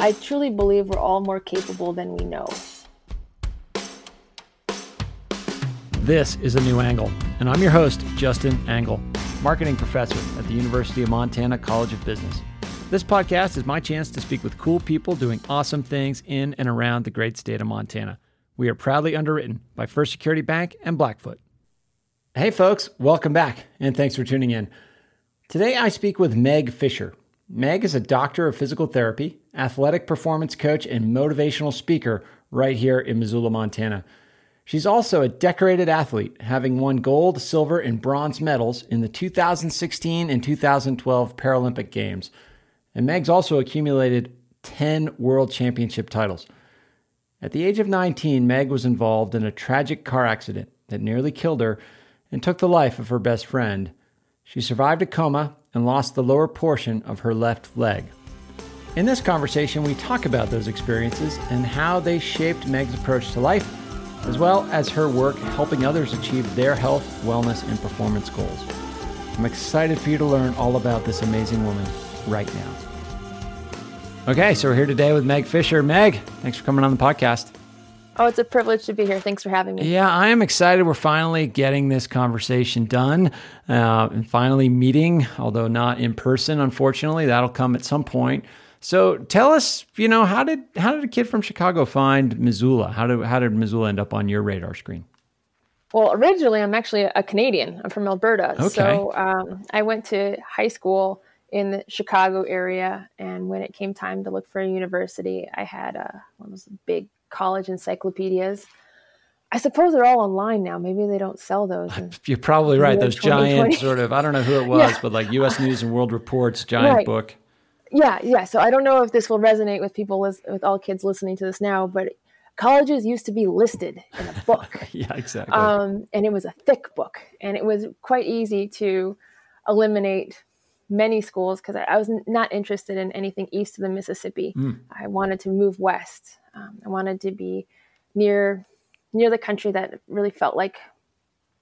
I truly believe we're all more capable than we know. This is A New Angle, and I'm your host, Justin Angle, marketing professor at the University of Montana College of Business. This podcast is my chance to speak with cool people doing awesome things in and around the great state of Montana. We are proudly underwritten by First Security Bank and Blackfoot. Hey, folks, welcome back, and thanks for tuning in. Today I speak with Meg Fisher. Meg is a doctor of physical therapy, athletic performance coach, and motivational speaker right here in Missoula, Montana. She's also a decorated athlete, having won gold, silver, and bronze medals in the 2016 and 2012 Paralympic Games. And Meg's also accumulated 10 world championship titles. At the age of 19, Meg was involved in a tragic car accident that nearly killed her and took the life of her best friend. She survived a coma and lost the lower portion of her left leg. In this conversation, we talk about those experiences and how they shaped Meg's approach to life, as well as her work helping others achieve their health, wellness, and performance goals. I'm excited for you to learn all about this amazing woman right now. Okay, so we're here today with Meg Fisher. Meg, thanks for coming on the podcast. Oh, it's a privilege to be here. Thanks for having me. Yeah, I am excited. We're finally getting this conversation done uh, and finally meeting, although not in person, unfortunately. That'll come at some point. So tell us, you know, how did how did a kid from Chicago find Missoula? How did how did Missoula end up on your radar screen? Well, originally I'm actually a Canadian. I'm from Alberta. Okay. So um, I went to high school in the Chicago area, and when it came time to look for a university, I had a, one of those big college encyclopedias. I suppose they're all online now. Maybe they don't sell those. You're probably right. Those giant sort of, I don't know who it was, yeah. but like US News and World Report's giant right. book. Yeah, yeah. So I don't know if this will resonate with people, with all kids listening to this now, but colleges used to be listed in a book. yeah, exactly. Um, and it was a thick book, and it was quite easy to eliminate many schools because I, I, was not interested in anything east of the Mississippi. Mm. I wanted to move west. Um, I wanted to be near near the country that really felt like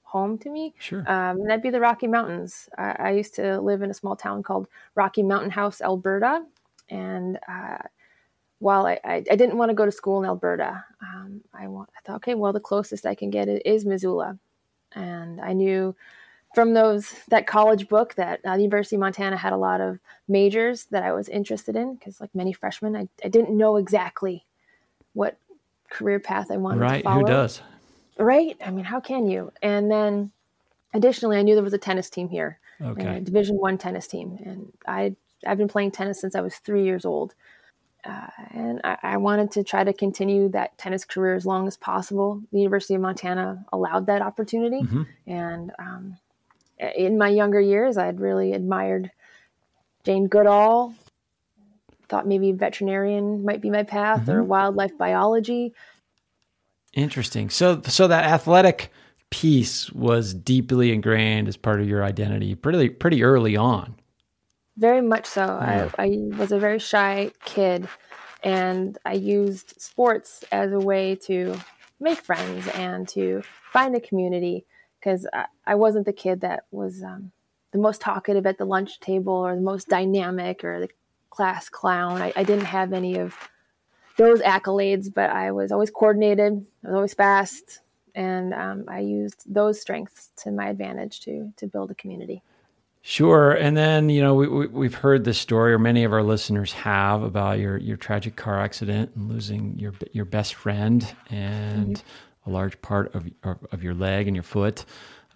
home to me. Sure. Um, and that'd be the Rocky Mountains. I, I, used to live in a small town called Rocky Mountain House, Alberta. And uh, while I, I, I, didn't want to go to school in Alberta, um, I, want, I thought, okay, well, the closest I can get is Missoula. And I knew from those that college book that uh, the University of Montana had a lot of majors that I was interested in because, like many freshmen, I, I didn't know exactly what career path I wanted right, to follow. Right? Who does? Right. I mean, how can you? And then, additionally, I knew there was a tennis team here, okay. a Division One tennis team, and I I've been playing tennis since I was three years old. Uh, and I, I, wanted to try to continue that tennis career as long as possible. The University of Montana allowed that opportunity, mm-hmm. and um, in my younger years, I'd really admired Jane Goodall, thought maybe veterinarian might be my path mm-hmm. or wildlife biology. Interesting. So so that athletic piece was deeply ingrained as part of your identity pretty pretty early on. Very much so. I, I was a very shy kid and I used sports as a way to make friends and to find a community because I, I, wasn't the kid that was um, the most talkative at the lunch table or the most dynamic or the class clown. I, I didn't have any of those accolades, but I was always coordinated. I was always fast, and um, I used those strengths to my advantage to to build a community. Sure, and then you know we, we have heard this story, or many of our listeners have, about your your tragic car accident and losing your your best friend and mm-hmm. A large part of of your leg and your foot.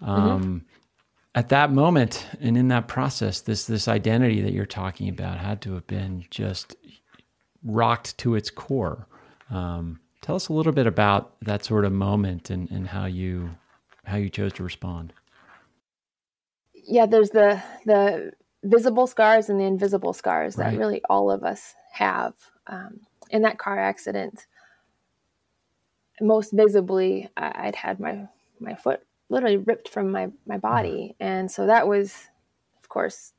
Mm-hmm. Um, mm-hmm at that moment and in that process, this this identity that you're talking about had to have been just rocked to its core. Um, tell us a little bit about that sort of moment and, and how you how you chose to respond. Yeah, there's the the visible scars and the invisible scars right. that really all of us have. Um, in that car accident, most visibly, I, I'd had my my foot literally ripped from my my body. And so that was of course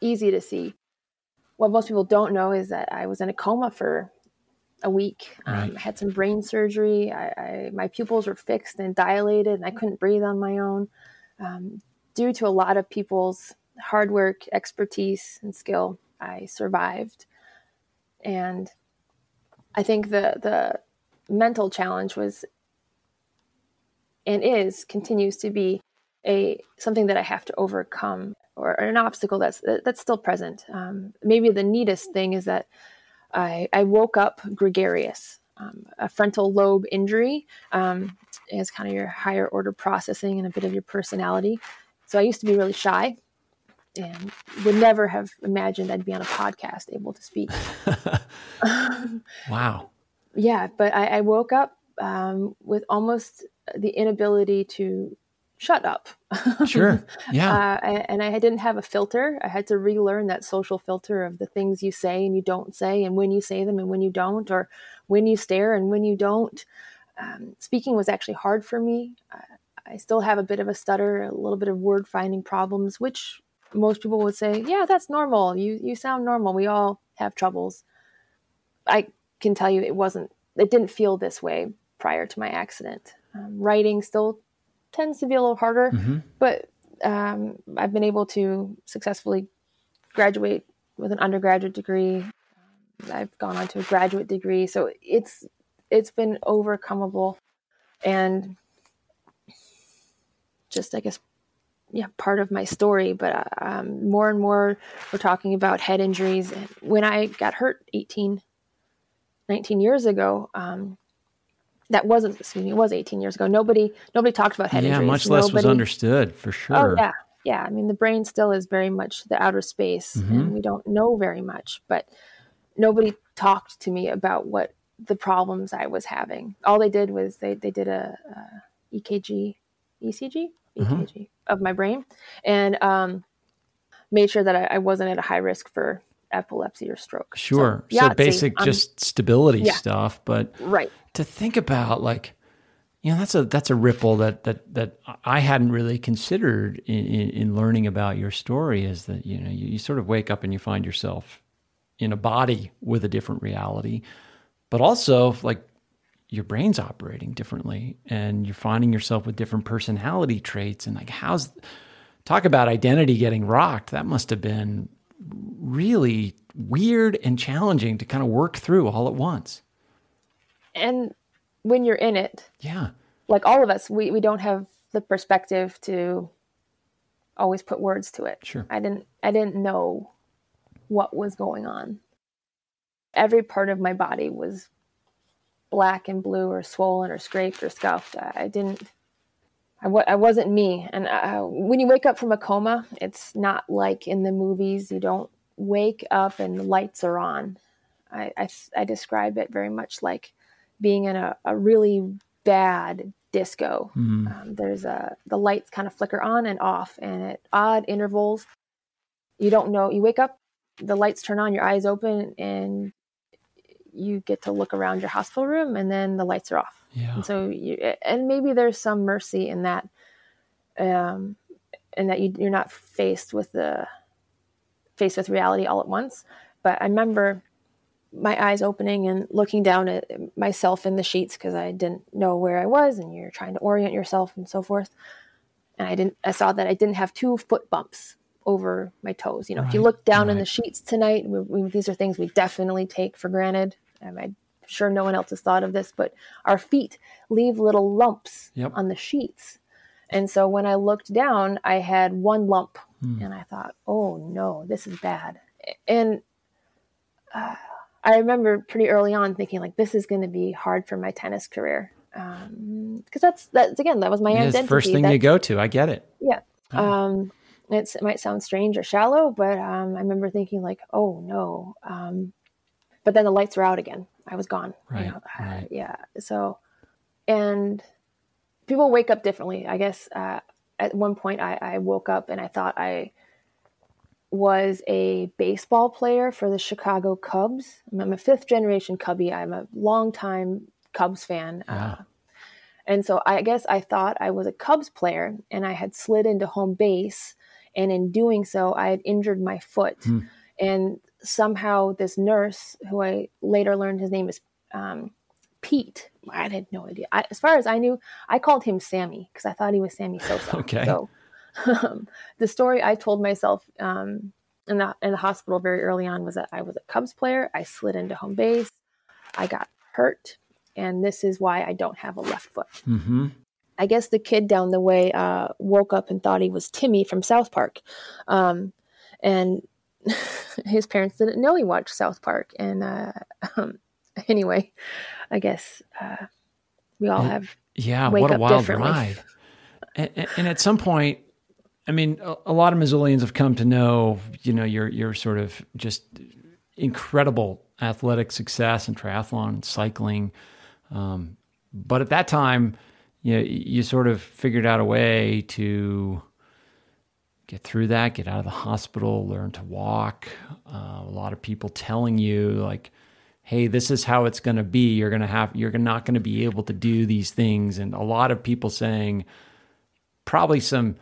easy to see. What most people don't know is that i was in a coma for a week. Um, right. um, i had some brain surgery. I, I, my pupils were fixed and dilated and i couldn't breathe on my own. Um, due to a lot of people's hard work expertise and skill i survived. And I think the the mental challenge was and is continues to be a something that I have to overcome or, an obstacle that's that's still present. Um, maybe the neatest thing is that I, I woke up gregarious. Um, a frontal lobe injury um, is kind of your higher order processing and a bit of your personality. So I used to be really shy and would never have imagined I'd be on a podcast able to speak. wow. Yeah, but I, I woke up um, with almost the inability to shut up. sure. Yeah. Uh, and I didn't have a filter. I had to relearn that social filter of the things you say and you don't say, and when you say them and when you don't, or when you stare and when you don't. Um, speaking was actually hard for me. Uh, I still have a bit of a stutter, a little bit of word finding problems, which most people would say, "Yeah, that's normal. You you sound normal. We all have troubles." I can tell you, it wasn't. It didn't feel this way prior to my accident. Um, writing still tends to be a little harder, mm-hmm. but um, I've been able to successfully graduate with an undergraduate degree. I've gone on to a graduate degree, so it's it's been overcomeable, and just I guess yeah part of my story. But um, more and more we're talking about head injuries. When I got hurt 18, 19 years ago, um, that wasn't excuse me it was 18 years ago. Nobody nobody talked about head yeah, injuries. much less nobody, was understood for oh, sure. oh yeah. Yeah i mean the brain still is very much the outer space mm-hmm. and we don't know very much but nobody talked to me about what the problems i was having. All they did was they, they did a, a ekg ecg mm-hmm. ekg of my brain and um, made sure that I, I wasn't at a high risk for epilepsy or stroke. Sure. So, so basic um, just stability yeah. stuff, but right. to think about like you know that's a that's a ripple that that that I hadn't really considered in, in, in learning about your story is that you know you, you sort of wake up and you find yourself in a body with a different reality, but also like your brain's operating differently and you're finding yourself with different personality traits and like how's talk about identity getting rocked that must have been really weird and challenging to kind of work through all at once. And when you're in it, yeah, like all of us, we, we don't have the perspective to always put words to it. Sure. I didn't I didn't know what was going on. Every part of my body was black and blue or swollen or scraped or scuffed. I didn't I w- I wasn't me. And uh, when you wake up from a coma, it's not like in the movies. You don't wake up and the lights are on. I, I, I describe it very much like being in a, a really bad disco. Mm-hmm. Um, there's a the lights kind of flicker on and off, and at odd intervals. You don't know. You wake up, the lights turn on, your eyes open, and you get to look around your hospital room, and then the lights are off yeah. And so, you, and maybe there's some mercy in that, um, and that you, you're not faced with the faced with reality all at once. But I remember my eyes opening and looking down at myself in the sheets because I didn't know where I was, and you're trying to orient yourself and so forth. And I didn't. I saw that I didn't have two foot bumps over my toes. You know, right, if you look down right. in the sheets tonight, we, we, these are things we definitely take for granted. Um, I sure no one else has thought of this, but our feet leave little lumps yep. on the sheets. And so when I looked down, I had one lump hmm. and I thought, oh no, this is bad. And uh, I remember pretty early on thinking like, this is going to be hard for my tennis career. Um, cause that's, that's again, that was my it identity. first thing that's, you go to. I get it. Yeah. Oh. Um, it might sound strange or shallow, but um, I remember thinking like, oh no. Um, but then the lights were out again. I was gone. Right, you know? right. Yeah. So, and people wake up differently. I guess uh, at one point I, I woke up and I thought I was a baseball player for the Chicago Cubs. I'm a fifth generation Cubby. I'm a longtime Cubs fan. Uh, and so I guess I thought I was a Cubs player and I had slid into home base. And in doing so, I had injured my foot. Hmm. And somehow this nurse, who I later learned his name is um, Pete, I had no idea. I, as far as I knew, I called him Sammy because I thought he was Sammy Sosa. okay. So um, the story I told myself um, in the in the hospital very early on was that I was a Cubs player. I slid into home base. I got hurt, and this is why I don't have a left foot. Mm-hmm. I guess the kid down the way uh, woke up and thought he was Timmy from South Park, um, and his parents didn't know he watched South Park. And uh, um, anyway, I guess uh, we all have yeah. what a wild ride! And, and, at some point, I mean, a, a lot of Missoulians have come to know, you know, your your sort of just incredible athletic success in triathlon and cycling. Um, but at that time, you know, you sort of figured out a way to get through that, get out of the hospital, learn to walk. Uh, a lot of people telling you like, "Hey, this is how it's going to be. You're going to have. You're not going to be able to do these things." And a lot of people saying, probably some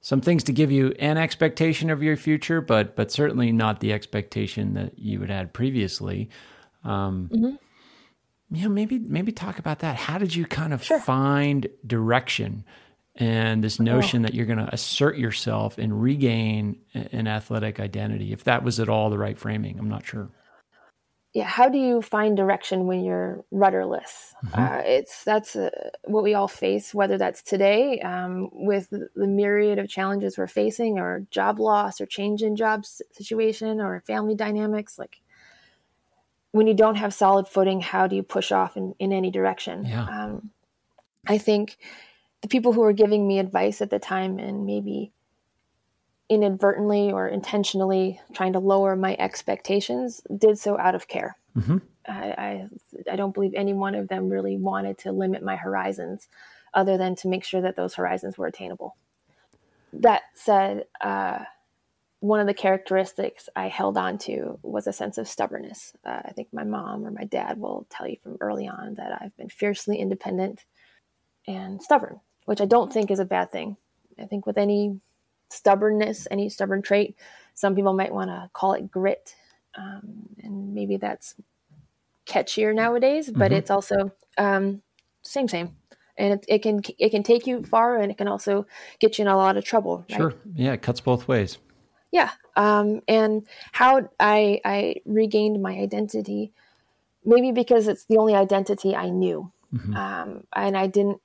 some things to give you an expectation of your future, but but certainly not the expectation that you had had previously. Um, mm-hmm. You know, maybe maybe talk about that. How did you kind of sure. find direction and this notion oh. that you're going to assert yourself and regain an athletic identity? If that was at all the right framing, I'm not sure yeah, how do you find direction when you're rudderless? Mm-hmm. Uh, it's that's uh, what we all face, whether that's today um, with the myriad of challenges we're facing, or job loss, or change in job situation, or family dynamics. Like when you don't have solid footing, how do you push off in, in any direction? Yeah. Um, I think the people who were giving me advice at the time, and maybe inadvertently or intentionally trying to lower my expectations did so out of care. Mm-hmm. I, I, I don't believe any one of them really wanted to limit my horizons, other than to make sure that those horizons were attainable. That said, uh, one of the characteristics I held on to was a sense of stubbornness. Uh, I think my mom or my dad will tell you from early on that I've been fiercely independent and stubborn, which I don't think is a bad thing. I think with any stubbornness, any stubborn trait. Some people might want to call it grit, um, and maybe that's catchier nowadays. But mm-hmm. it's also um, same, same, and it, it, can it can take you far, and it can also get you in a lot of trouble. Right? Sure, yeah, it cuts both ways. Yeah, um, and how I I regained my identity, maybe because it's the only identity I knew, mm-hmm. Um, and I didn't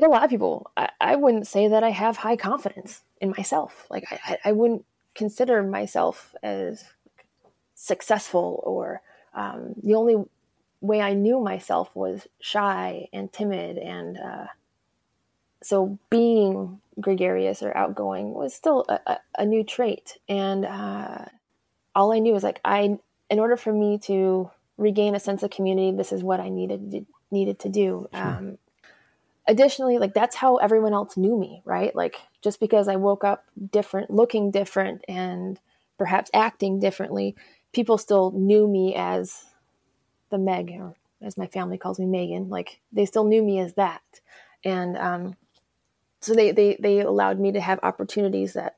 like a lot of people, I, I, wouldn't say that I have high confidence in myself. Like I, I wouldn't consider myself as successful or um, the only way I knew myself was shy and timid. And uh, so being gregarious or outgoing was still a, a, a new trait. And uh, all I knew was like, I, in order for me to regain a sense of community, this is what I needed to, needed to do. Sure. Um, additionally, like that's how everyone else knew me, right? Like just because I woke up different, looking different, and perhaps acting differently, people still knew me as the Meg, or as my family calls me, Megan. Like they still knew me as that, and um, so they they they allowed me to have opportunities that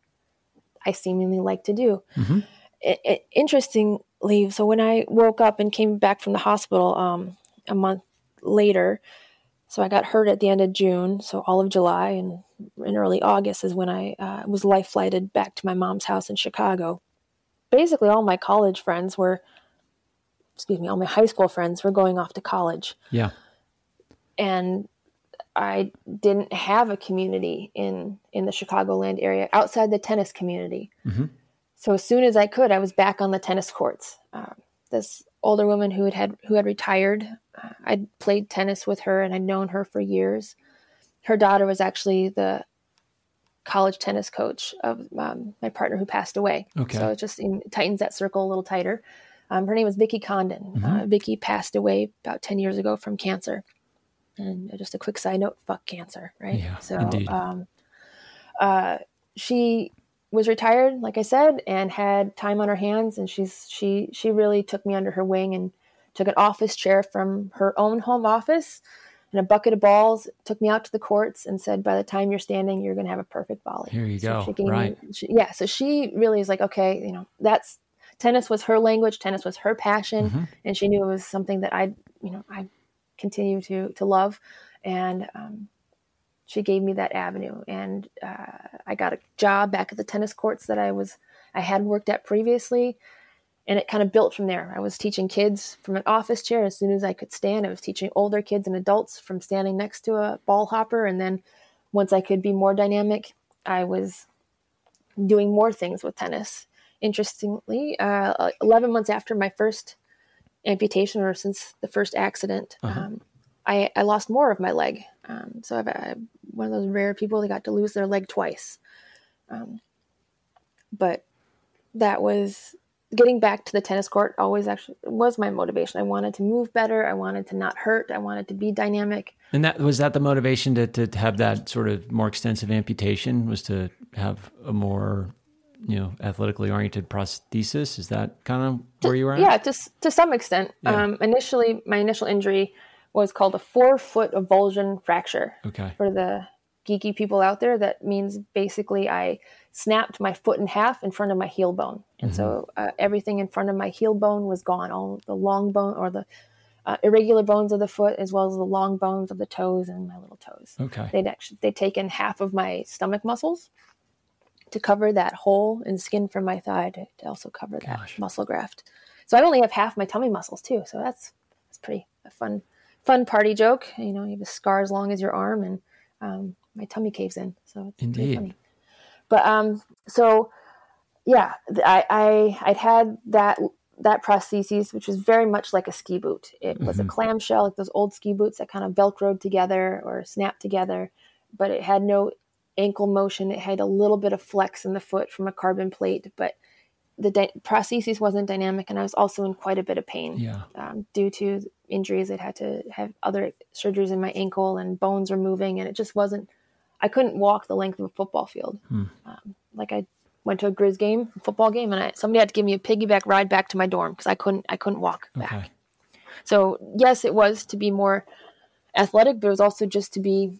I seemingly like to do. Mm-hmm. It, it, interestingly, so when I woke up and came back from the hospital um, a month later, so I got hurt at the end of June. So all of July and in early August is when I uh, was life flighted back to my mom's house in Chicago. Basically, all my college friends were, excuse me, all my high school friends were going off to college. Yeah. And I didn't have a community in in the Chicagoland area outside the tennis community. Mm-hmm. So as soon as I could, I was back on the tennis courts. Uh, this older woman who had, had who had retired. I'd played tennis with her and I'd known her for years. Her daughter was actually the college tennis coach of um, my partner who passed away. Okay. So it just tightens that circle a little tighter. Um, her name was Vicki Condon. Mm-hmm. Uh, Vicki passed away about 10 years ago from cancer. And just a quick side note, fuck cancer, right? Yeah, so. Um, uh, she was retired, like I said, and had time on her hands. And she's she she really took me under her wing and took an office chair from her own home office and a bucket of balls. Took me out to the courts and said, "By the time you're standing, you're going to have a perfect volley." Here you so go. right. Me, she, yeah. So she really is like, okay, you know, that's tennis was her language. Tennis was her passion, mm-hmm. and she knew it was something that I, you know, I continue to to love. And um, she gave me that avenue and uh, i got a job back at the tennis courts that i was I had worked at previously. And it kind of built from there. I was teaching kids from an office chair as soon as I could stand. I was teaching older kids and adults from standing next to a ball hopper. And then once I could be more dynamic, I was doing more things with tennis. Interestingly, uh, 11 months after my first amputation or since the first accident, uh-huh. um, I, I, lost more of my leg. Um, so I've, I'm one of those rare people that got to lose their leg twice. Um, but that was getting back to the tennis court always actually was my motivation. I wanted to move better. I wanted to not hurt. I wanted to be dynamic. And that was that the motivation to, to have that sort of more extensive amputation was to have a more you know athletically oriented prosthesis is that kind of where you were at? yeah to, to some extent yeah. um, initially my initial injury was called a forefoot avulsion fracture okay for the geeky people out there that means basically i snapped my foot in half in front of my heel bone and mm-hmm. so uh, everything in front of my heel bone was gone all the long bone or the uh, irregular bones of the foot as well as the long bones of the toes and my little toes okay they'd actually they'd taken half of my stomach muscles to cover that hole in skin from my thigh to, to also cover Gosh. that muscle graft. So I only have half my tummy muscles too. So that's that's pretty a fun fun party joke. You know, you have a scar as long as your arm, and um, my tummy caves in. So it's indeed. Funny. But um, so yeah, I, I I'd had that that prosthesis, which was very much like a ski boot. It was mm-hmm. a clamshell, like those old ski boots that kind of velcroed together or snapped together, but it had no ankle motion. It had a little bit of flex in the foot from a carbon plate, but the di- prosthesis wasn't dynamic, and I was also in quite a bit of pain yeah. um, due to injuries. I'd had to have other surgeries in my ankle, and bones were moving, and it just wasn't. I couldn't walk the length of a football field. Hmm. Um, like I went to a Grizz game, football game, and I, somebody had to give me a piggyback ride back to my dorm because I couldn't. I couldn't walk okay. back. So yes, it was to be more athletic, but it was also just to be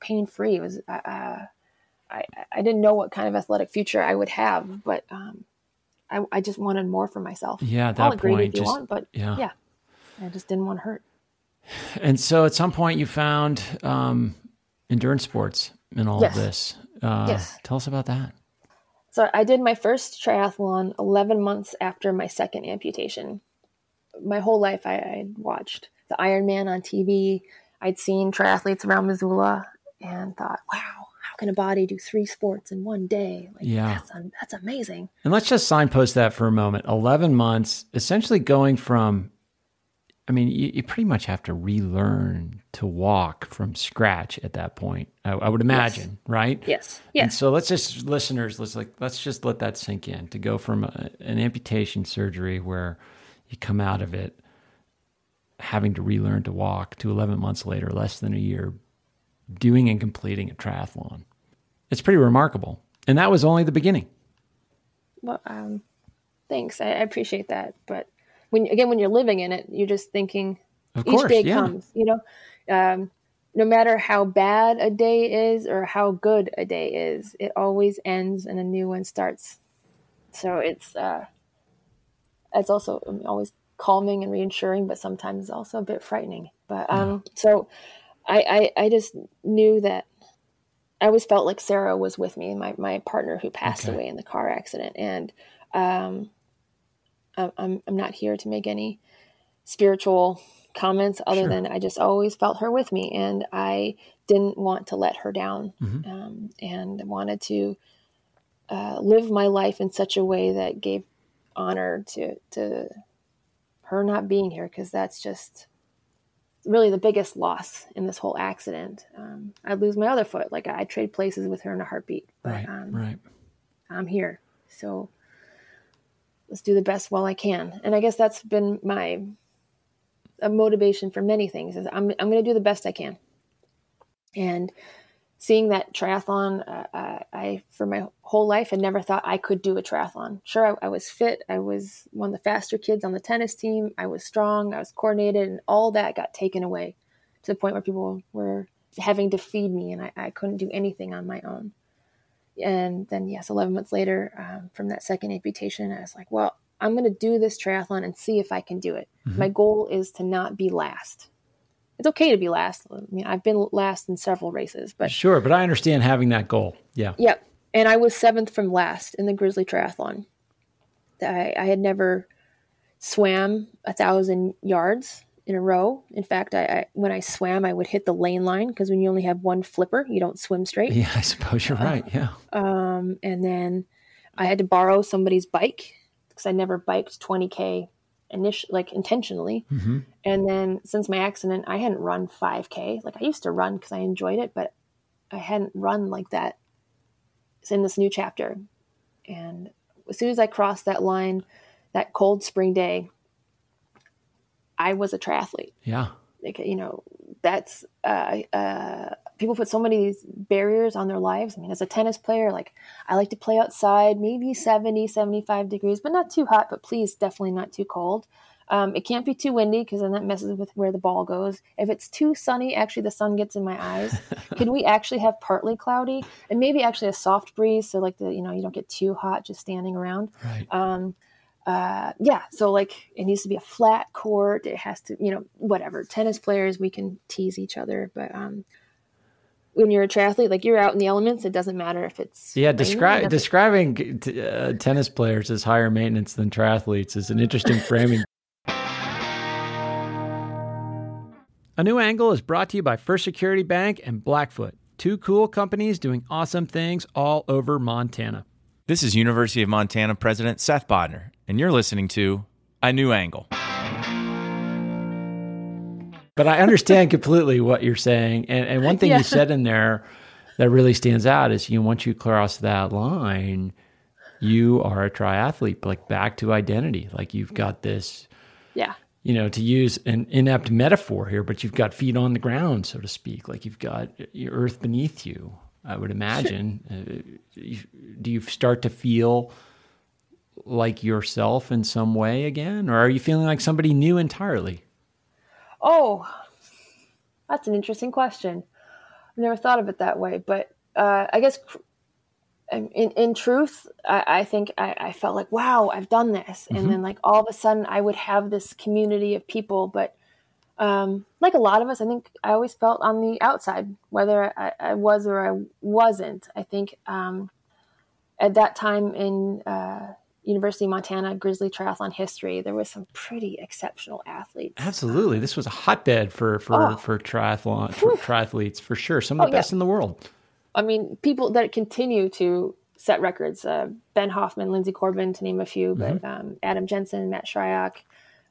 pain free. It was uh, I I didn't know what kind of athletic future I would have, but um, I I just wanted more for myself. Yeah, at that point, just, want, but yeah. yeah, I just didn't want to hurt. And so, at some point, you found um, endurance sports in all yes. of this. Uh, yes. Tell us about that. So I did my first triathlon 11 months after my second amputation. My whole life I, I'd watched the Ironman on TV. I'd seen triathletes around Missoula and thought, wow, how can a body do three sports in one day? Like, yeah. That's, that's amazing. And let's just signpost that for a moment. 11 months, essentially going from, I mean, you, you pretty much have to relearn to walk from scratch at that point. I, I would imagine, yes. right? Yes. Yes. And so let's just, listeners, let's like, let's just let that sink in to go from a, an amputation surgery where you come out of it having to relearn to walk to 11 months later, less than a year, doing and completing a triathlon. It's pretty remarkable. And that was only the beginning. Well, um, thanks. I, I appreciate that. But when again, when you're living in it, you're just thinking of each course, day yeah. comes. You know, um, no matter how bad a day is or how good a day is, it always ends and a new one starts. So it's uh, it's also always calming and reassuring, but sometimes also a bit frightening. But um, yeah. so I, I, I just knew that I always felt like Sarah was with me, my, my partner who passed okay. away in the car accident. And um, I'm, I'm not here to make any spiritual comments other sure. than I just always felt her with me. And I didn't want to let her down mm-hmm. um, and wanted to uh, live my life in such a way that gave honor to, to her not being here because that's just really the biggest loss in this whole accident. Um, I'd lose my other foot. Like I'd trade places with her in a heartbeat. But, right, um, right. I'm here. So let's do the best while I can. And I guess that's been my motivation for many things is I'm, I'm going to do the best I can. And seeing that triathlon, uh, uh, I for my whole life had never thought I could do a triathlon. Sure, I, I, was fit. I was one of the faster kids on the tennis team. I was strong. I was coordinated, and all that got taken away to the point where people were having to feed me, and I, I couldn't do anything on my own. And then, yes, 11 months later, um, from that second amputation, I was like, well, I'm going to do this triathlon and see if I can do it. Mm-hmm. My goal is to not be last it's okay to be last. I mean, I've been last in several races, but sure. But I understand having that goal. Yeah. Yep. and I was seventh from last in the Grizzly Triathlon. I, I had never swam a thousand yards in a row. In fact, I, I, when I swam, I would hit the lane line because when you only have one flipper, you don't swim straight. Yeah, I suppose you're right. Yeah. Um, and then I had to borrow somebody's bike because I never biked 20k initially, like intentionally. Mm-hmm. And then since my accident, I hadn't run 5k. Like I used to run because I enjoyed it, but I hadn't run like that It's in this new chapter. And as soon as I crossed that line, that cold spring day, I was a triathlete. Yeah. Like, you know, that's, uh, uh, people put so many barriers on their lives. I mean, as a tennis player, like I like to play outside, maybe 70, 75 degrees, but not too hot, but please definitely not too cold. Um, it can't be too windy because then that messes with where the ball goes. If it's too sunny, actually the sun gets in my eyes. Can we actually have partly cloudy and maybe actually a soft breeze so like the you know you don't get too hot just standing around. Right. Um, uh, yeah, so like it needs to be a flat court. It has to you know whatever. Tennis players we can tease each other, but um, when you're a triathlete, like you're out in the elements, it doesn't matter if it's yeah. Describe describing uh, tennis players as higher maintenance than triathletes is an interesting framing. A new angle is brought to you by First Security Bank and Blackfoot, two cool companies doing awesome things all over Montana. This is University of Montana President Seth Bodnar, and you're listening to A New Angle. But I understand completely what you're saying. And, and one thing yeah. you said in there that really stands out is you know, once you cross that line, you are a triathlete, like back to identity. Like you've got this yeah you know, to use an inept metaphor here, but you've got feet on the ground, so to speak. Like you've got your earth beneath you, I would imagine. uh, do you start to feel like yourself in some way again? Or are you feeling like somebody new entirely? Oh, that's an interesting question. I've never thought of it that way, but uh, I guess in, in truth, I, I think I, I, felt like, wow, I've done this. Mm-hmm. And then like all of a sudden I would have this community of people, but um, like a lot of us, I think I always felt on the outside, whether I, I was or I wasn't. I think um, at that time in uh, University of Montana Grizzly Triathlon history, there was some pretty exceptional athletes. Absolutely, this was a hotbed for for oh. for triathlon for triathletes for sure. Some of the oh, best yeah. in the world. I mean, people that continue to set records. Uh, ben Hoffman, Linsey Corbin, to name a few, but mm-hmm. um, Adam Jensen, Matt Shryock.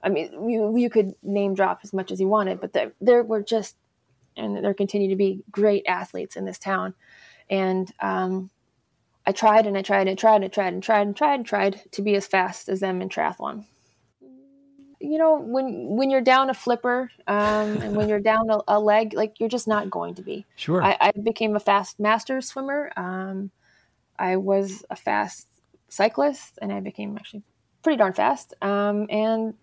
I mean, you, you could name drop as much as you wanted, but there, there were just, and there continue to be great athletes in this town. And um, I tried and I tried and tried and tried and tried and tried and tried to be as fast as them in triathlon. You know when when you're down a flipper um, and when you're down a, a, leg like you're just not going to be. Sure. I, I became a fast master swimmer. Um, i was a fast cyclist and i became actually pretty darn fast. Um, and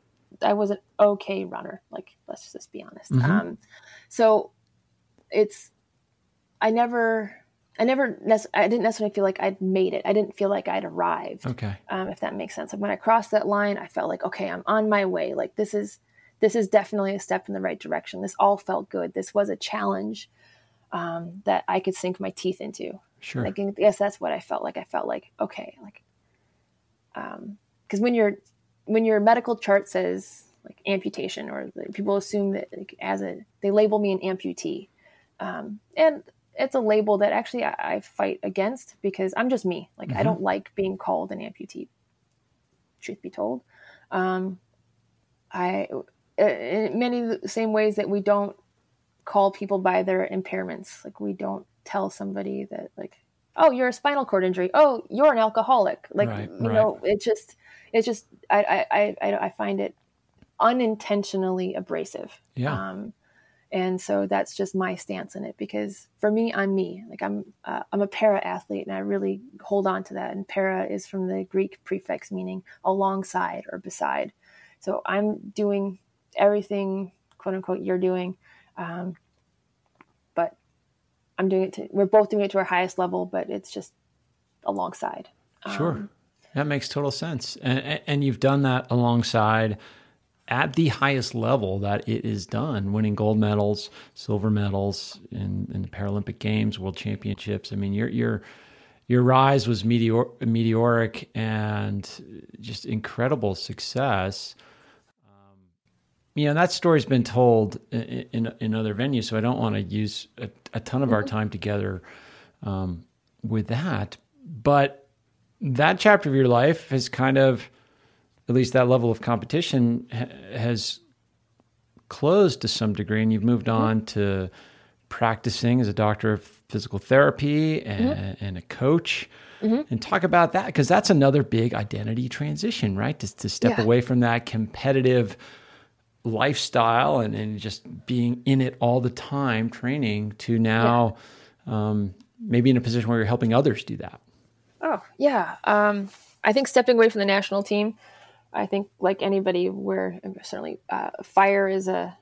i was an okay runner like let's just be honest. Mm-hmm. Um, so it's i never I never, I didn't necessarily feel like I'd made it. I didn't feel like I'd arrived. Okay. Um, if that makes sense. Like when I crossed that line, I felt like, okay, I'm on my way. Like this is, this is definitely a step in the right direction. This all felt good. This was a challenge um, that I could sink my teeth into. Sure. Like, I guess that's what I felt like. I felt like, okay, like, um, because when your when your medical chart says like amputation, or people assume that like, as a they label me an amputee, um, and it's a label that actually I, I fight against because I'm just me. Like mm-hmm. I don't like being called an amputee. Truth be told, um, I uh, in many same ways that we don't call people by their impairments. Like we don't tell somebody that like, oh, you're a spinal cord injury. Oh, you're an alcoholic. Like right, you right. know, it just it's just I I I I find it unintentionally abrasive. Yeah. Um, and so that's just my stance in it because for me i'm me. Like i'm uh, i'm a para athlete and i really hold on to that. And para is from the greek prefix meaning alongside or beside. So i'm doing everything quote unquote you're doing. Um, but i'm doing it to we're both doing it to our highest level but it's just alongside. Sure. Um, that makes total sense. And and you've done that alongside at the highest level that it is done, winning gold medals, silver medals in, in the Paralympic Games, World Championships. I mean, you're you're your rise was meteor, meteoric and just incredible success. Um, you know, that story's been told in, in, in other venues, so I don't want to use a, a ton of our mm-hmm. time together um, with that. But that chapter of your life has kind of, at least that level of competition, ha- has closed to some degree, and you've moved mm-hmm. on to practicing as a doctor of physical therapy and, mm-hmm. and a coach. Mm-hmm. And talk about that because that's another big identity transition, right? To, to step yeah. away from that competitive lifestyle and, and just being in it all the time, training, to now yeah. um, maybe in a position where you're helping others do that. Oh, yeah. Um, I think stepping away from the national team, I think like anybody, where certainly uh, fire is a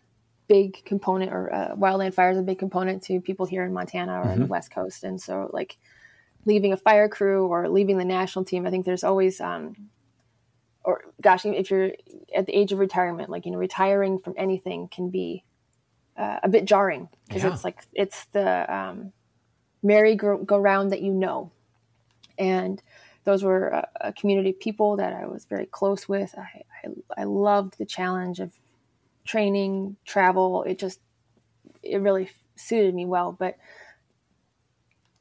big component or uh, wildland fire is a big component to people here in Montana or mm-hmm. in the. West Coast. And so like leaving a fire crew or leaving the national team, I think there's always, um, or gosh, if you're at the age of retirement, like, you know, retiring from anything can be uh, a bit jarring because yeah. it's like, it's the um, merry-go-round that you know. And those were a, community of people that I was very close with. I, I, I loved the challenge of training, travel. It just it really suited me well, but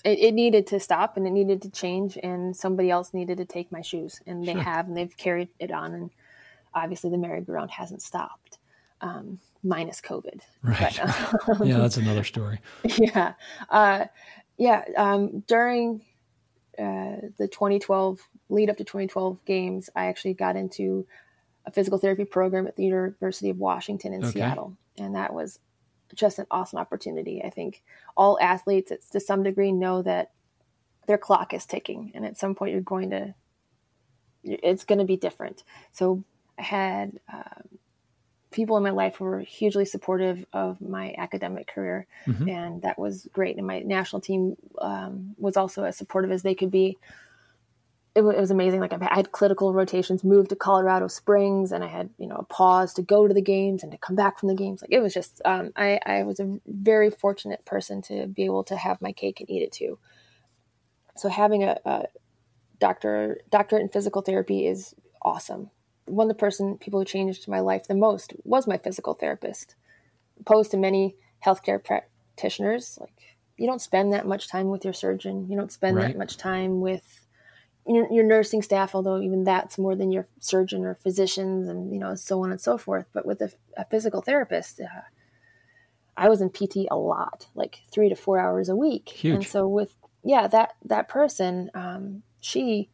it, it, needed to stop and it needed to change, and somebody else needed to take my shoes, and they sure. have, and they've carried it on, and obviously the merry-go-round hasn't stopped, um, minus COVID. Right. But, um, yeah, that's another story. Yeah, uh, yeah. Um, during uh, the 2012 lead up to 2012 games, I actually got into a physical therapy program at the University of Washington in okay. Seattle. And that was just an awesome opportunity. I think all athletes, it's to some degree, know that their clock is ticking, and at some point, you're going to, it's going to be different. So I had um, people in my life were hugely supportive of my academic career, mm-hmm. and that was great. And my national team um, was also as supportive as they could be it, w- it was amazing. Like I had clinical rotations, moved to Colorado Springs, and I had you know a pause to go to the games and to come back from the games. Like it was just, um, I I was a very fortunate person to be able to have my cake and eat it too. So having a, a doctor doctorate in physical therapy is awesome. One of the person people who changed my life the most was my physical therapist. Opposed to many healthcare practitioners, like you don't spend that much time with your surgeon. You don't spend right. that much time with your, your nursing staff, although even that's more than your surgeon or physicians and, you know, so on and so forth. But with a, a physical therapist, uh, I was in PT a lot, like three to four hours a week. Huge. And so with, yeah, that, that person, um, she,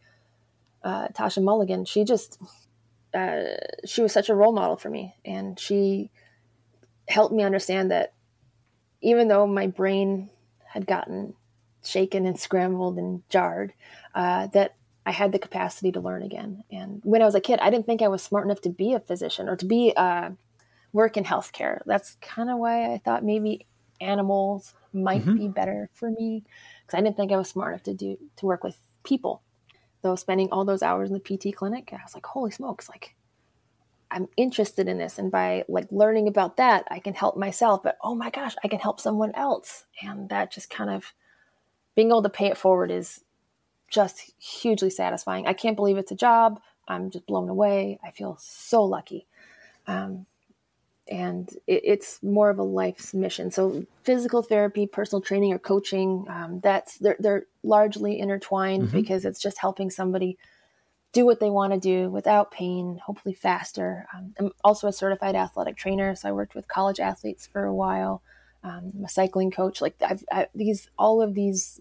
uh, Tasha Mulligan, she just, uh, she was such a role model for me. And she helped me understand that even though my brain had gotten shaken and scrambled and jarred, uh, that I had the capacity to learn again. And when I was a kid, I didn't think I was smart enough to be a physician or to be uh, work in healthcare. That's kind of why I thought maybe animals might mm-hmm. be better for me because I didn't think I was smart enough to do to work with people. Though spending all those hours in the PT clinic, I was like, holy smokes, like I'm interested in this. And by like learning about that, I can help myself, but oh my gosh, I can help someone else. And that just kind of being able to pay it forward is just hugely satisfying. I can't believe it's a job. I'm just blown away. I feel so lucky. Um, and it, it's more of a life's mission. So physical therapy, personal training, or coaching, um, that's they're, they're largely intertwined mm-hmm. because it's just helping somebody do what they want to do without pain, hopefully faster. Um, I'm also a certified athletic trainer, so I worked with college athletes for a while. Um, I'm a cycling coach. Like I've, I, these, all of these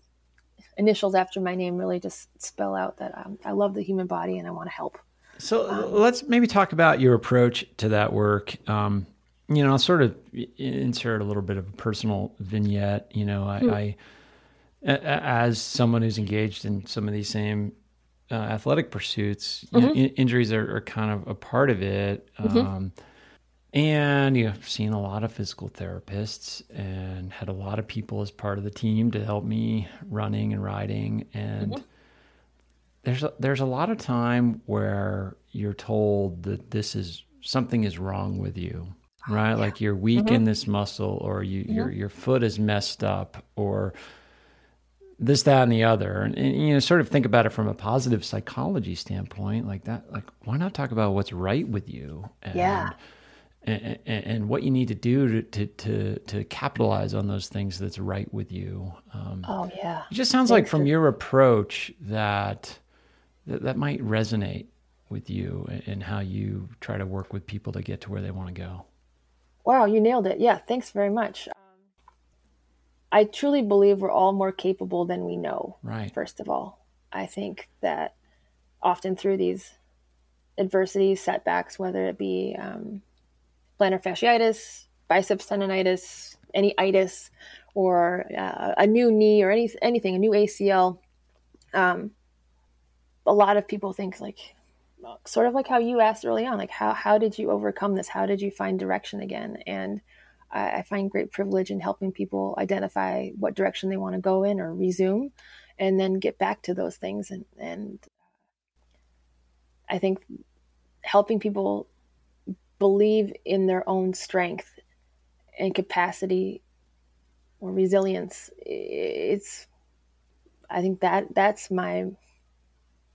initials after my name really just spell out that um, I love the human body and I want to help. So um, let's maybe talk about your approach to that work. Um, you know, I'll sort of insert a little bit of a personal vignette. You know, I, hmm. I as someone who's engaged in some of these same uh, athletic pursuits, mm-hmm. know, in- injuries are, are, kind of a part of it. Mm-hmm. Um, and you know, I've seen a lot of physical therapists and had a lot of people as part of the team to help me running and riding. And mm-hmm. there's a, there's a lot of time where you're told that this is something is wrong with you, right? Yeah. Like you're weak mm-hmm. in this muscle, or you mm-hmm. your your foot is messed up, or this, that, and the other, and, and, you know, sort of think about it from a positive psychology standpoint, like that. Like, why not talk about what's right with you? And, yeah. And, and, and, what you need to do to, to, to to capitalize on those things that's right with you. Um, oh yeah. It just sounds like from your approach that, that that might resonate with you and how you try to work with people to get to where they want to go. Wow, you nailed it. Yeah, thanks very much. I truly believe we're all more capable than we know. Right. First of all, I think that often through these adversities, setbacks, whether it be um, plantar fasciitis, biceps tendonitis, any itis, or uh, a new knee or any anything, a new ACL. Um, a lot of people think like, sort of like how you asked early on, like how how did you overcome this? How did you find direction again? And I, I find great privilege in helping people identify what direction they want to go in or resume and then get back to those things. And, and I think helping people believe in their own strength and capacity or resilience it's i think that that's my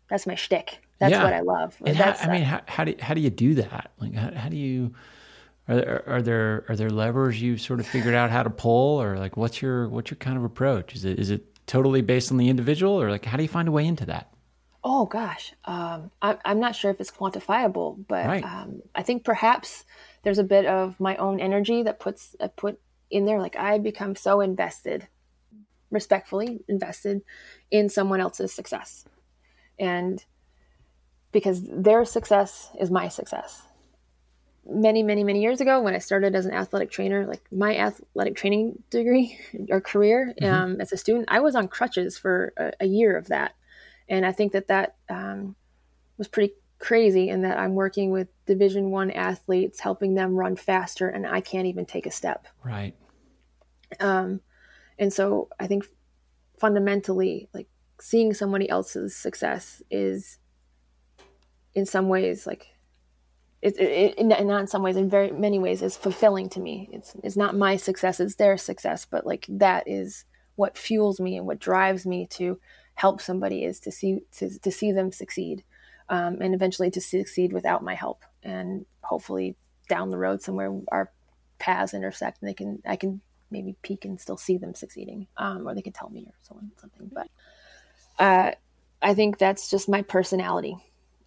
that's my shtick that's yeah. what i love how, i mean how, how, do, how do you do that like how, how do you are there, are there are there levers you sort of figured out how to pull, or like what's your what's your kind of approach? Is it is it totally based on the individual, or like how do you find a way into that? Oh gosh, um, I, I'm not sure if it's quantifiable, but right. um, I think perhaps there's a bit of my own energy that puts uh, put in there. Like I become so invested, respectfully invested, in someone else's success, and because their success is my success many, many, many years ago when I started as an athletic trainer, like my athletic training degree or career mm-hmm. um, as a student, I was on crutches for a, a, year of that. And I think that that um, was pretty crazy in that I'm working with division one athletes, helping them run faster and I can't even take a step. Right. Um, and so I think fundamentally, like seeing somebody else's success is in some ways like it, it, it, not in some ways, in very many ways, is fulfilling to me. It's it's not my success; it's their success. But like that is what fuels me and what drives me to help somebody is to see to, to see them succeed, um, and eventually to succeed without my help. And hopefully, down the road somewhere, our paths intersect, and they can I can maybe peek and still see them succeeding, um, or they can tell me or so on something. But uh, I think that's just my personality.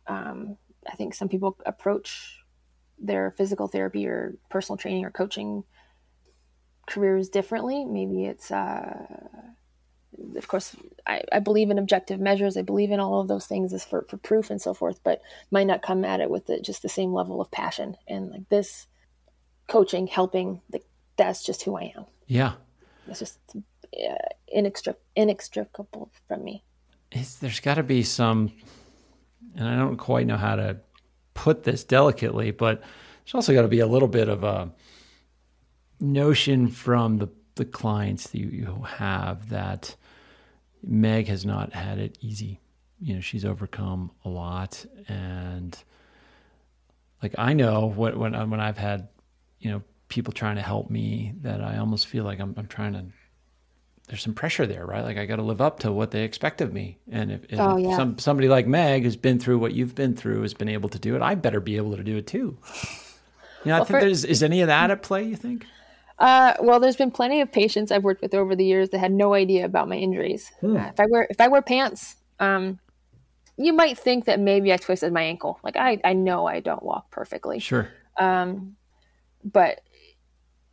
Um, I think some people approach their physical therapy or personal training or coaching careers differently. Maybe it's, uh, of course, I, I, believe in objective measures. I believe in all of those things as for, for proof and so forth, but might not come at it with the, just the same level of passion. And like this coaching, helping, like that's just who I am. Yeah. It's just uh, inextric- inextricable from me. It's, there's got to be some and I don't quite know how to put this delicately, but there's also got to be a little bit of a notion from the, the clients that you, you have that Meg has not had it easy. You know, she's overcome a lot. And like, I know what, when, when I've had, you know, people trying to help me that I almost feel like I'm, I'm trying to there's some pressure there, right? Like I got to live up to what they expect of me. And if, if oh, yeah. some somebody like Meg has been through what you've been through, has been able to do it, I better be able to do it too. You know, well, I think for, there's is any of that at play. You think? Uh, well, there's been plenty of patients I've worked with over the years that had no idea about my injuries. Hmm. Uh, if I wear if I wear pants, um, you might think that maybe I twisted my ankle. Like I I know I don't walk perfectly. Sure. Um, but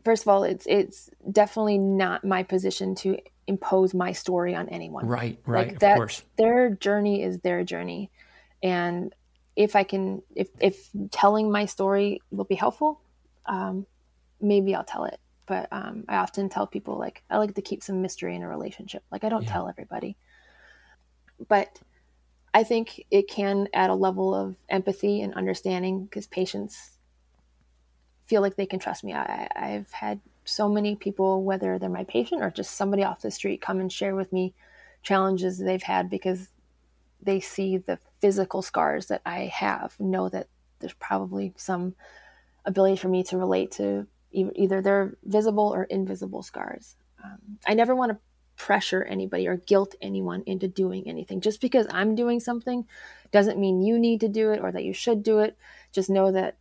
first of all, it's it's definitely not my position to impose my story on anyone. Right, right, like that, of course. Their journey is their journey, and if I can, if if telling my story will be helpful, um, maybe I'll tell it. But um, I often tell people like I like to keep some mystery in a relationship. Like I don't yeah. tell everybody, but I think it can add a level of empathy and understanding because patients feel like they can trust me. I, I've had so many people, whether they're my patient or just somebody off the street, come and share with me challenges they've had because they see the physical scars that I have, know that there's probably some ability for me to relate to either their visible or invisible scars. Um, I never want to pressure anybody or guilt anyone into doing anything. Just because I'm doing something doesn't mean you need to do it or that you should do it. Just know that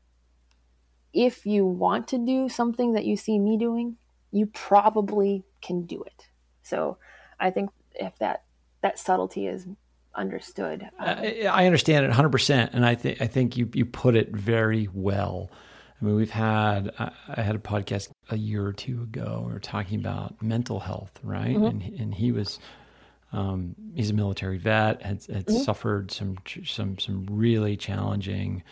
if you want to do something that you see me doing, you probably can do it. So I think if that that subtlety is understood, um, I understand it 100, percent and I think I think you you put it very well. I mean, we've had I had a podcast a year or two ago. We were talking about mental health, right? Mm-hmm. And and he was um, he's a military vet, had, had mm-hmm. suffered some some some really challenging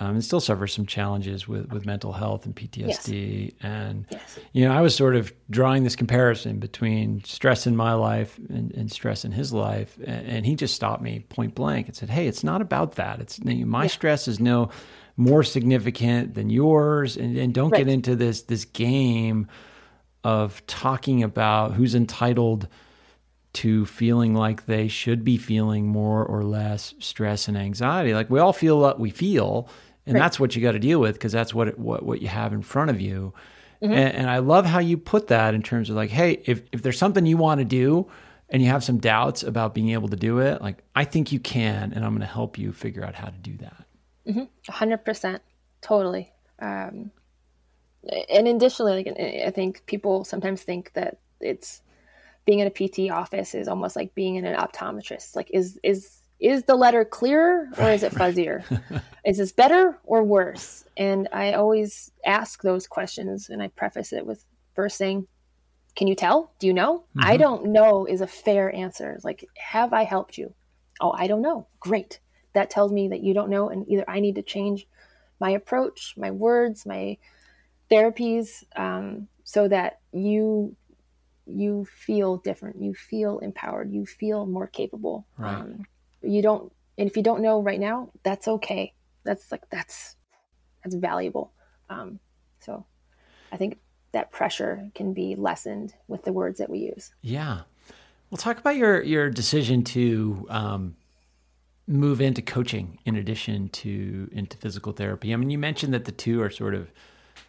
um, and still suffers some challenges with, with mental health and PTSD. Yes. And, yes. you know, I was sort of drawing this comparison between stress in my life and, and stress in his life. And, and, he just stopped me point blank and said, Hey, it's not about that. It's my yeah. stress is no more significant than yours. And, and don't right. get into this, this game of talking about who's entitled to feeling like they should be feeling more or less stress and anxiety. Like we all feel what we feel, and right. that's what you got to deal with because that's what, it, what what you have in front of you. Mm-hmm. And, and I love how you put that in terms of like, hey, if if there's something you want to do and you have some doubts about being able to do it, like I think you can, and I'm going to help you figure out how to do that. Mm-hmm. 100%, totally. Um, and additionally, like I think people sometimes think that it's being in a PT office is almost like being in an optometrist. Like, is is is the letter clearer or is it fuzzier? is this better or worse? And I always ask those questions and I preface it with first saying, Can you tell? Do you know? Mm-hmm. I don't know is a fair answer. Like, have I helped you? Oh, I don't know. Great. That tells me that you don't know. And either I need to change my approach, my words, my therapies, um, so that you you feel different you feel empowered you feel more capable. Right. Um, you don't and if you don't know right now that's okay. That's like that's that's valuable. Um, so i think that pressure can be lessened with the words that we use. Yeah. Well talk about your your decision to um, move into coaching in addition to into physical therapy. I mean you mentioned that the two are sort of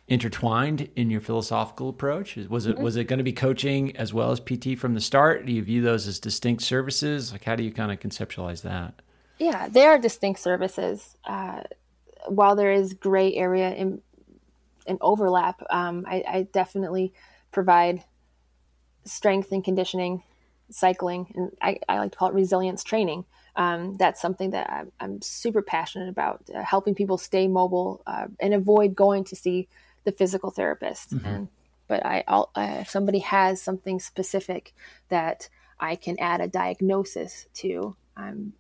intertwined in your philosophical approach? Was it mm-hmm. was it going to be coaching as well as PT from the start? Do you view those as distinct services? Like, how do you kind of conceptualize that? Yeah, they are distinct services. Uh, while there is gray area in, in overlap, um, I, I, definitely provide strength and conditioning, cycling, and I, I like to call it resilience training. Um, that's something that I'm, I'm super passionate about, uh, helping people stay mobile uh, and avoid going to see the physical therapist. Mm-hmm. And but I, uh, if somebody has something specific that I can add a diagnosis to, I'm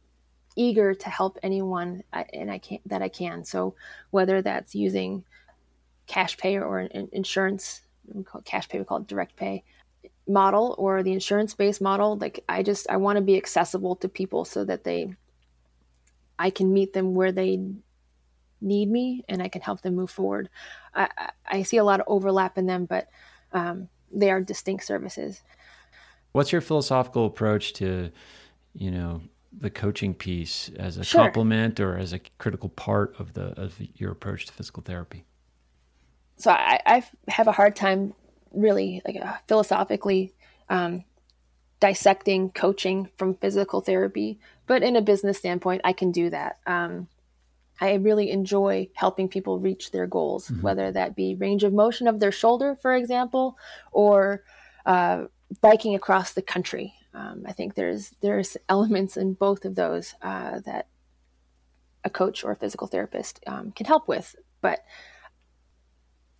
eager to help anyone I, and I can that I can. So whether that's using cash pay or an insurance, cash pay we call it direct pay model or the insurance based model, like I just I want to be accessible to people so that they I can meet them where they need me and I can help them move forward. I, I see a lot of overlap in them, but um, they are distinct services. What's your philosophical approach to, you know, the coaching piece as a sure. complement or as a critical part of the of your approach to physical therapy? So I, I have a hard time really like uh, philosophically um, dissecting coaching from physical therapy, but in a business standpoint, I can do that. Um, I really enjoy helping people reach their goals, mm-hmm. whether that be range of motion of their shoulder, for example, or uh, biking across the country. Um, I think there's there's elements in both of those uh, that a coach or a physical therapist um, can help with. But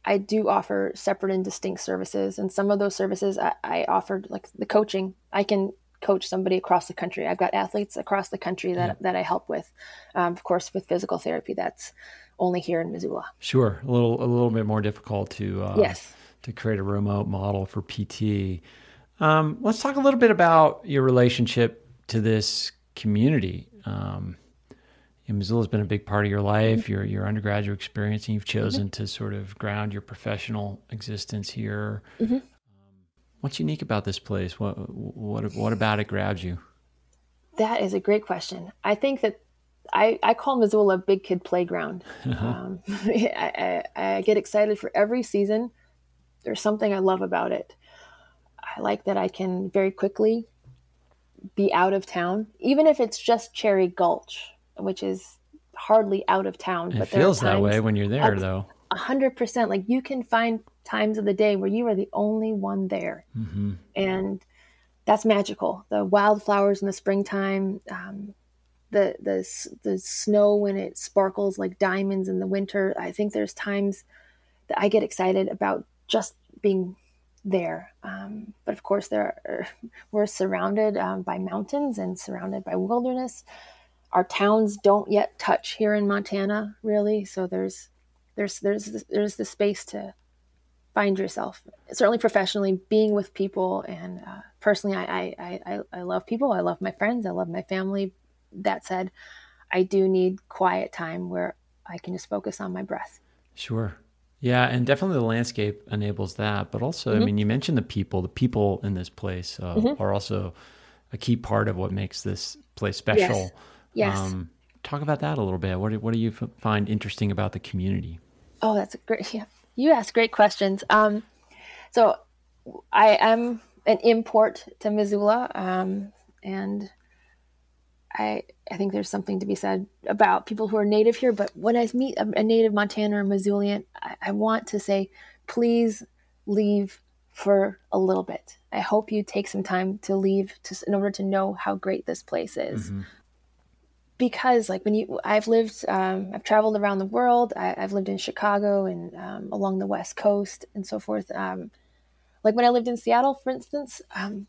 I do offer separate and distinct services, and some of those services I, I offered, like the coaching, I can coach somebody across the country. I've got athletes across the country that, yeah. that I help with. Um, of course, with physical therapy, that's only here in Missoula. Sure, a little a little bit more difficult to uh, yes to create a remote model for PT. Um, let's talk a little bit about your relationship to this community. Um, Missoula has been a big part of your life, mm-hmm. your your undergraduate experience, and you've chosen mm-hmm. to sort of ground your professional existence here. Mm-hmm. What's unique about this place? What what what about it grabs you? That is a great question. I think that I, I call Missoula a big kid playground. Uh-huh. Um, I, I, I, get excited for every season. There's something I love about it. I like that I can very quickly be out of town, even if it's just Cherry Gulch, which is hardly out of town. It but feels that way when you're there, though. A hundred percent. Like you can find times of the day where you are the only one there, mm-hmm. and that's magical. The wildflowers in the springtime, um, the the the snow when it sparkles like diamonds in the winter. I think there's times that I get excited about just being there. Um, but of course, there are, we're surrounded um, by mountains and surrounded by wilderness. Our towns don't yet touch here in Montana, really. So there's there's there's there's the space to find yourself. Certainly, professionally, being with people, and uh, personally, I, I I I love people. I love my friends. I love my family. That said, I do need quiet time where I can just focus on my breath. Sure. Yeah, and definitely the landscape enables that. But also, mm-hmm. I mean, you mentioned the people. The people in this place uh, mm-hmm. are also a key part of what makes this place special. Yes. yes. Um, talk about that a little bit. What do, what do you f- find interesting about the community? Oh, that's a great. Yeah, you ask great questions. Um, so, I am an import to Missoula, um, and I I think there's something to be said about people who are native here. But when I meet a, a native Montana or Missoulian, I, I, want to say, please leave for a little bit. I hope you take some time to leave to, in order to know how great this place is. Mm-hmm. Because like when you, I've lived, um, I've traveled around the world. I, have lived in Chicago and um, along the West Coast and so forth. Um, like when I lived in Seattle, for instance, um,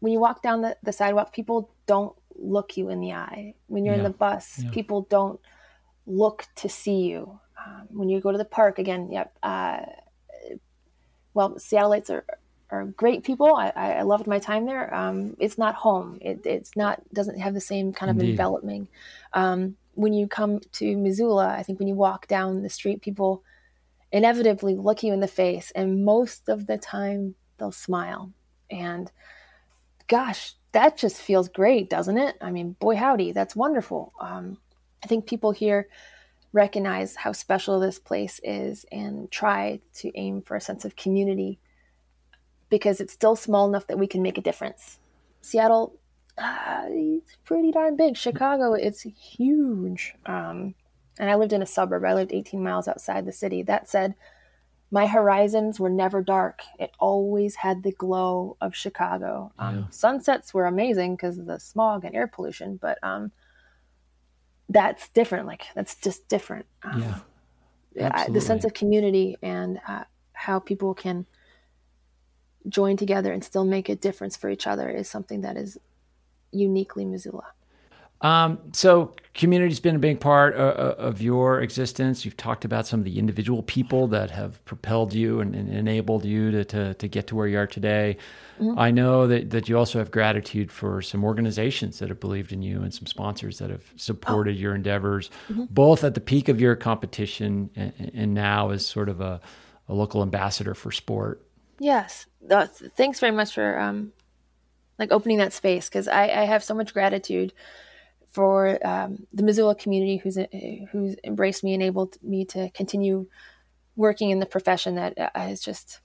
when you walk down the, the sidewalk, people don't look you in the eye. When you're yeah. in the bus, yeah. people don't look to see you. Um, when you go to the park, again, yep. Uh, well, Seattleites are are great people. I, I loved my time there. Um, it's not home. It, it's not doesn't have the same kind of Indeed. envelopment. Um, when you come to Missoula, I think when you walk down the street, people inevitably look you in the face, and most of the time they'll smile. And gosh, that just feels great, doesn't it? I mean, boy, howdy, that's wonderful. Um, I think people here recognize how special this place is and try to aim for a sense of community because it's still small enough that we can make a difference. Seattle, uh, it's pretty darn big. Chicago, it's huge. Um, and I lived in a suburb. I lived 18 miles outside the city. That said, my horizons were never dark. It always had the glow of Chicago. Um, yeah. Sunsets were amazing because of the smog and air pollution, but um, that's different. Like that's just different. Um, yeah, the sense of community and uh, how people can join together and still make a difference for each other is something that is uniquely Missoula. Um, so community's been a big part of, uh, uh, of, your existence. You've talked about some of the individual people that have propelled you and, and enabled you to, to, to, get to where you are today. Mm-hmm. I know that, that you also have gratitude for some organizations that have believed in you and some sponsors that have supported oh. your endeavors, mm-hmm. both at the peak of your competition and, and now as sort of a, a, local ambassador for sport. Yes. Thanks very much for um, like opening that space because I, I have so much gratitude for um, the Missoula community who's who's embraced me, and enabled me to continue working in the profession that uh, just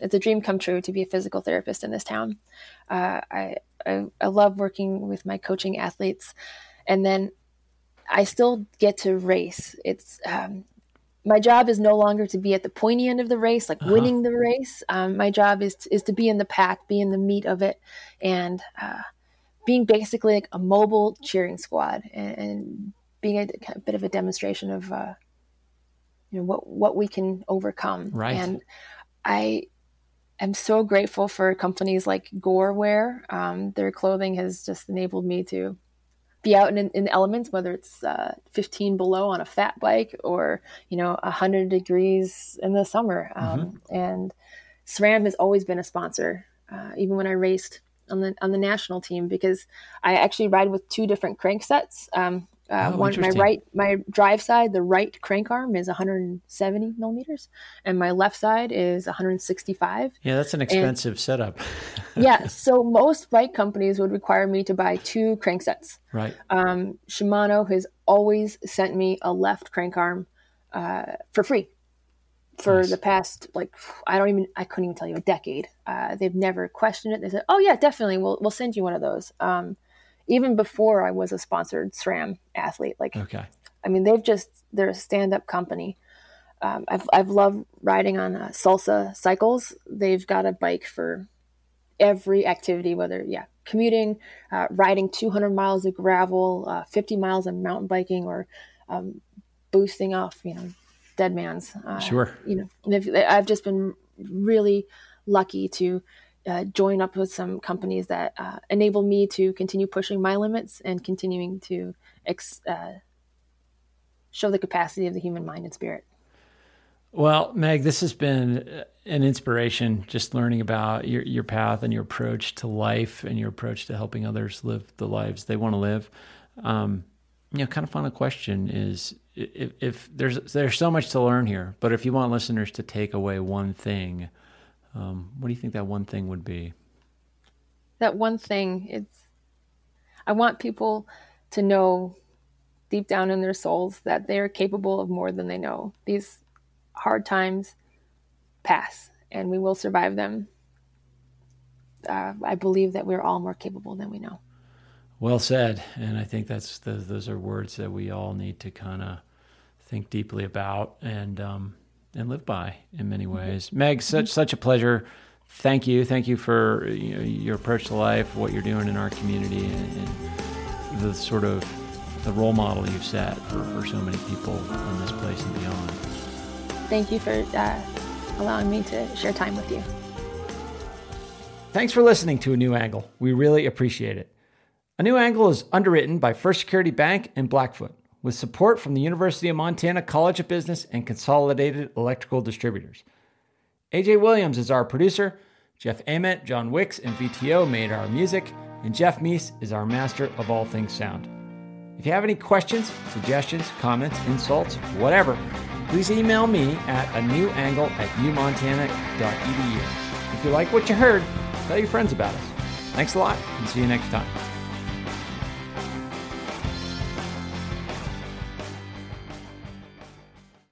it's a dream come true to be a physical therapist in this town. Uh, I, I, I love working with my coaching athletes, and then I still get to race. It's um, my job is no longer to be at the pointy end of the race, like uh-huh. winning the race. Um, my job is to, is to be in the pack, be in the meat of it, and uh, being basically like a mobile cheering squad and, and being a, a, bit of a demonstration of uh, you know what what we can overcome. Right. And I am so grateful for companies like Gorewear. Um, their clothing has just enabled me to be out in, in the elements, whether it's uh, 15 below on a fat bike or you know 100 degrees in the summer. Um, mm-hmm. And SRAM has always been a sponsor, uh, even when I raced on the on the national team because I actually ride with two different crank sets. Um, uh, oh, one my right my drive side the right crank arm is 170 millimeters and my left side is 165 yeah that's an expensive and, setup yeah so most bike companies would require me to buy two crank sets right um, shimano has always sent me a left crank arm uh, for free for nice. the past like I don't even I couldn't even tell you a decade. Uh, they've never questioned it. They said, "Oh yeah, definitely, we'll we'll send you one of those." Um, even before I was a sponsored SRAM athlete, like okay, I mean they've just they're a stand up company. Um, I've I've loved riding on uh, salsa cycles. They've got a bike for every activity, whether yeah commuting, uh, riding 200 miles of gravel, uh, 50 miles of mountain biking, or um, boosting off you know dead man's. Uh, sure. You know, and if I've just been really lucky to uh, join up with some companies that uh, enable me to continue pushing my limits and continuing to ex- uh, show the capacity of the human mind and spirit. Well, Meg, this has been uh, an inspiration just learning about your, your path and your approach to life and your approach to helping others live the lives they want to live. Um, you know, kind of final question is if, if, there's there's so much to learn here, but if you want listeners to take away one thing, um, what do you think that one thing would be? That one thing, it's I want people to know deep down in their souls that they are capable of more than they know. These hard times pass, and we will survive them. Uh, I believe that we're all more capable than we know. Well said, and I think that's the, those are words that we all need to kind of think deeply about and um, and live by in many mm-hmm. ways. Meg, such such a pleasure. Thank you, thank you for you know, your approach to life, what you're doing in our community, and, and, the sort of the role model you've set for, for so many people in this place and beyond. Thank you for uh, allowing me to share time with you. Thanks for listening to A New Angle. We really appreciate it. A New Angle is underwritten by First Security Bank and Blackfoot, with support from the University of Montana College of Business and Consolidated Electrical Distributors. AJ Williams is our producer. Jeff Ament, John Wicks, and VTO made our music, and Jeff Meese is our master of all things sound. If you have any questions, suggestions, comments, insults, whatever, please email me at a new angle at umontana.edu. If you like what you heard, tell your friends about us. Thanks a lot, and see you next time.